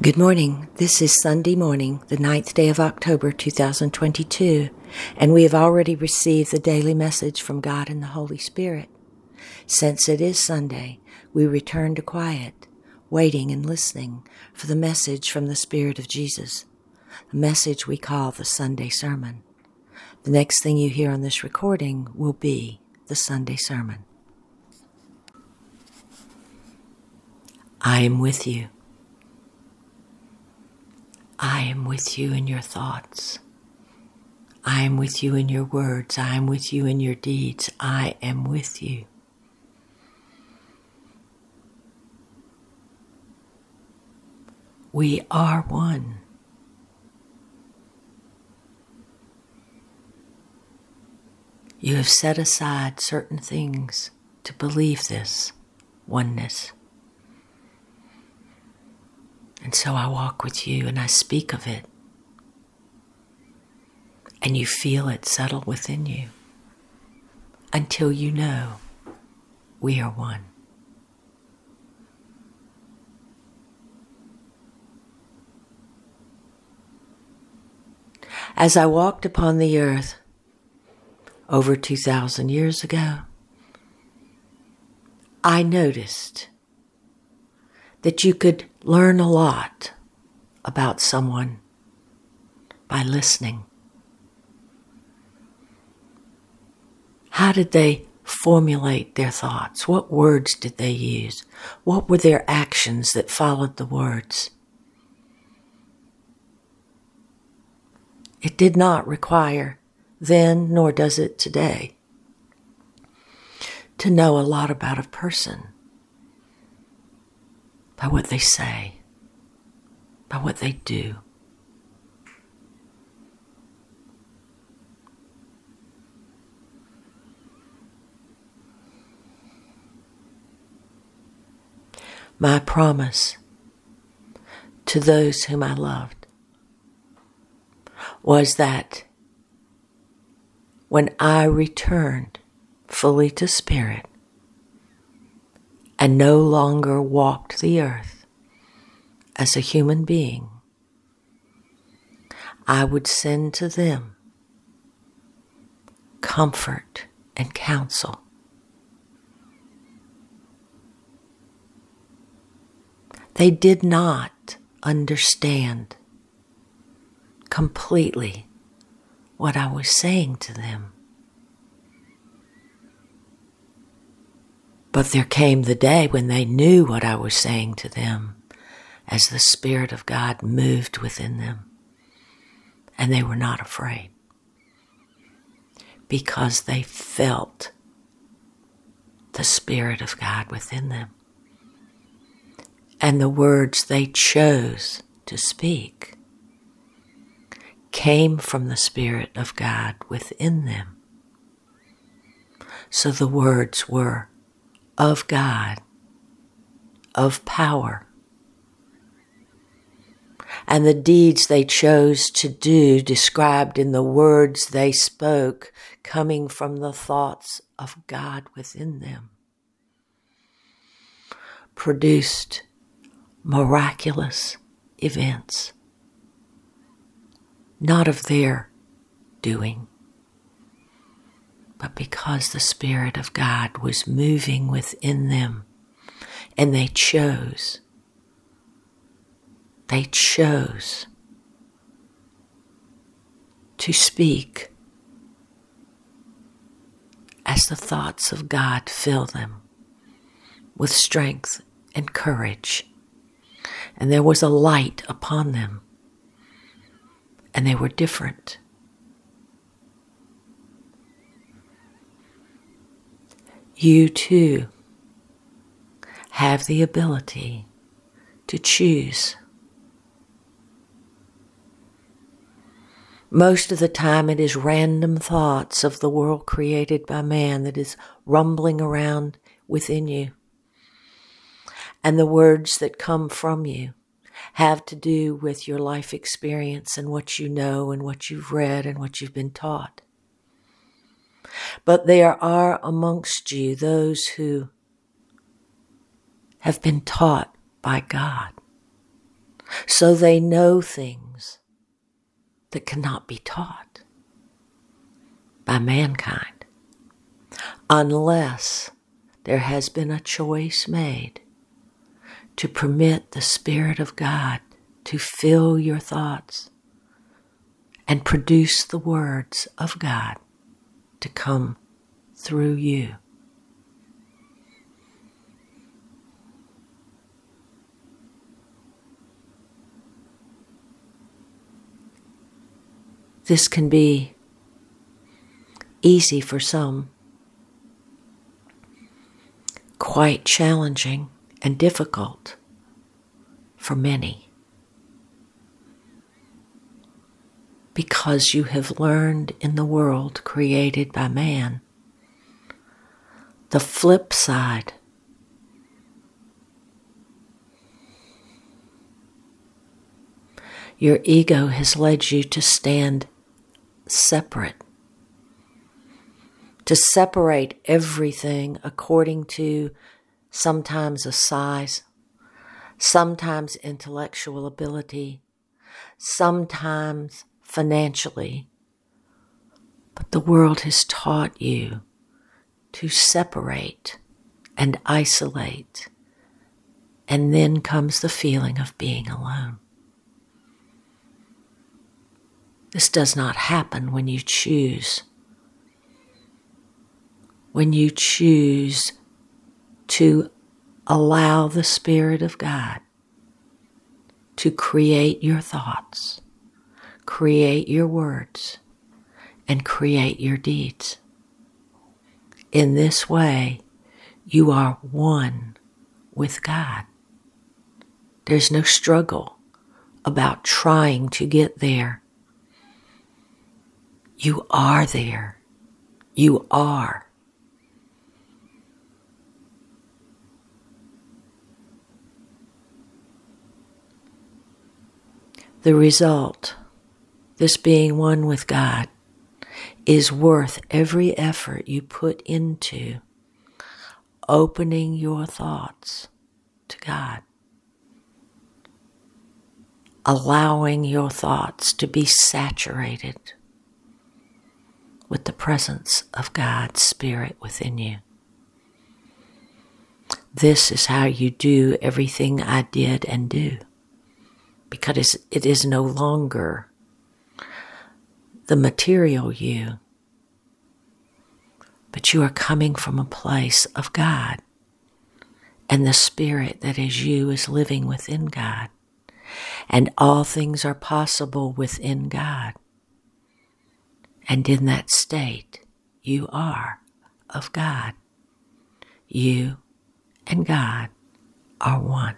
Good morning. This is Sunday morning, the ninth day of October 2022, and we have already received the daily message from God and the Holy Spirit. Since it is Sunday, we return to quiet, waiting and listening for the message from the Spirit of Jesus, a message we call the Sunday Sermon. The next thing you hear on this recording will be the Sunday Sermon. I am with you. I am with you in your thoughts. I am with you in your words. I am with you in your deeds. I am with you. We are one. You have set aside certain things to believe this oneness. And so I walk with you and I speak of it. And you feel it settle within you until you know we are one. As I walked upon the earth over 2,000 years ago, I noticed that you could learn a lot about someone by listening. How did they formulate their thoughts? What words did they use? What were their actions that followed the words? It did not require then, nor does it today, to know a lot about a person by what they say, by what they do. My promise to those whom I loved was that when I returned fully to spirit, and no longer walked the earth as a human being, I would send to them comfort and counsel. They did not understand completely what I was saying to them. But there came the day when they knew what I was saying to them as the Spirit of God moved within them. And they were not afraid because they felt the Spirit of God within them. And the words they chose to speak came from the Spirit of God within them. So the words were of God, of power. And the deeds they chose to do, described in the words they spoke, coming from the thoughts of God within them, produced miraculous events, not of their doing but because the Spirit of God was moving within them and they chose. They chose to speak as the thoughts of God fill them with strength and courage. And there was a light upon them, and they were different. You too have the ability to choose. Most of the time, it is random thoughts of the world created by man that is rumbling around within you. And the words that come from you have to do with your life experience and what you know and what you've read and what you've been taught. But there are amongst you those who have been taught by God, So they know things that cannot be taught by mankind. Unless there has been a choice made to permit the Spirit of God to fill your thoughts and produce the words of God to come through you. This can be easy for some, quite challenging and difficult for many. Because you have learned in the world created by man. The flip side. Your ego has led you to stand separate, to separate everything according to sometimes a size, sometimes intellectual ability, sometimes financially. But the world has taught you to separate and isolate. And then comes the feeling of being alone. This does not happen when you choose. When you choose to allow the Spirit of God to create your thoughts, create your words, and create your deeds. In this way, you are one with God. There's no struggle about trying to get there you are there. You are. The result, this being one with God, is worth every effort you put into opening your thoughts to God, allowing your thoughts to be saturated with the presence of God's Spirit within you. This is how you do everything I did and do, because it is no longer the material you, but you are coming from a place of God, and the Spirit that is you is living within God, and all things are possible within God. And in that state, you are of God. You and God are one.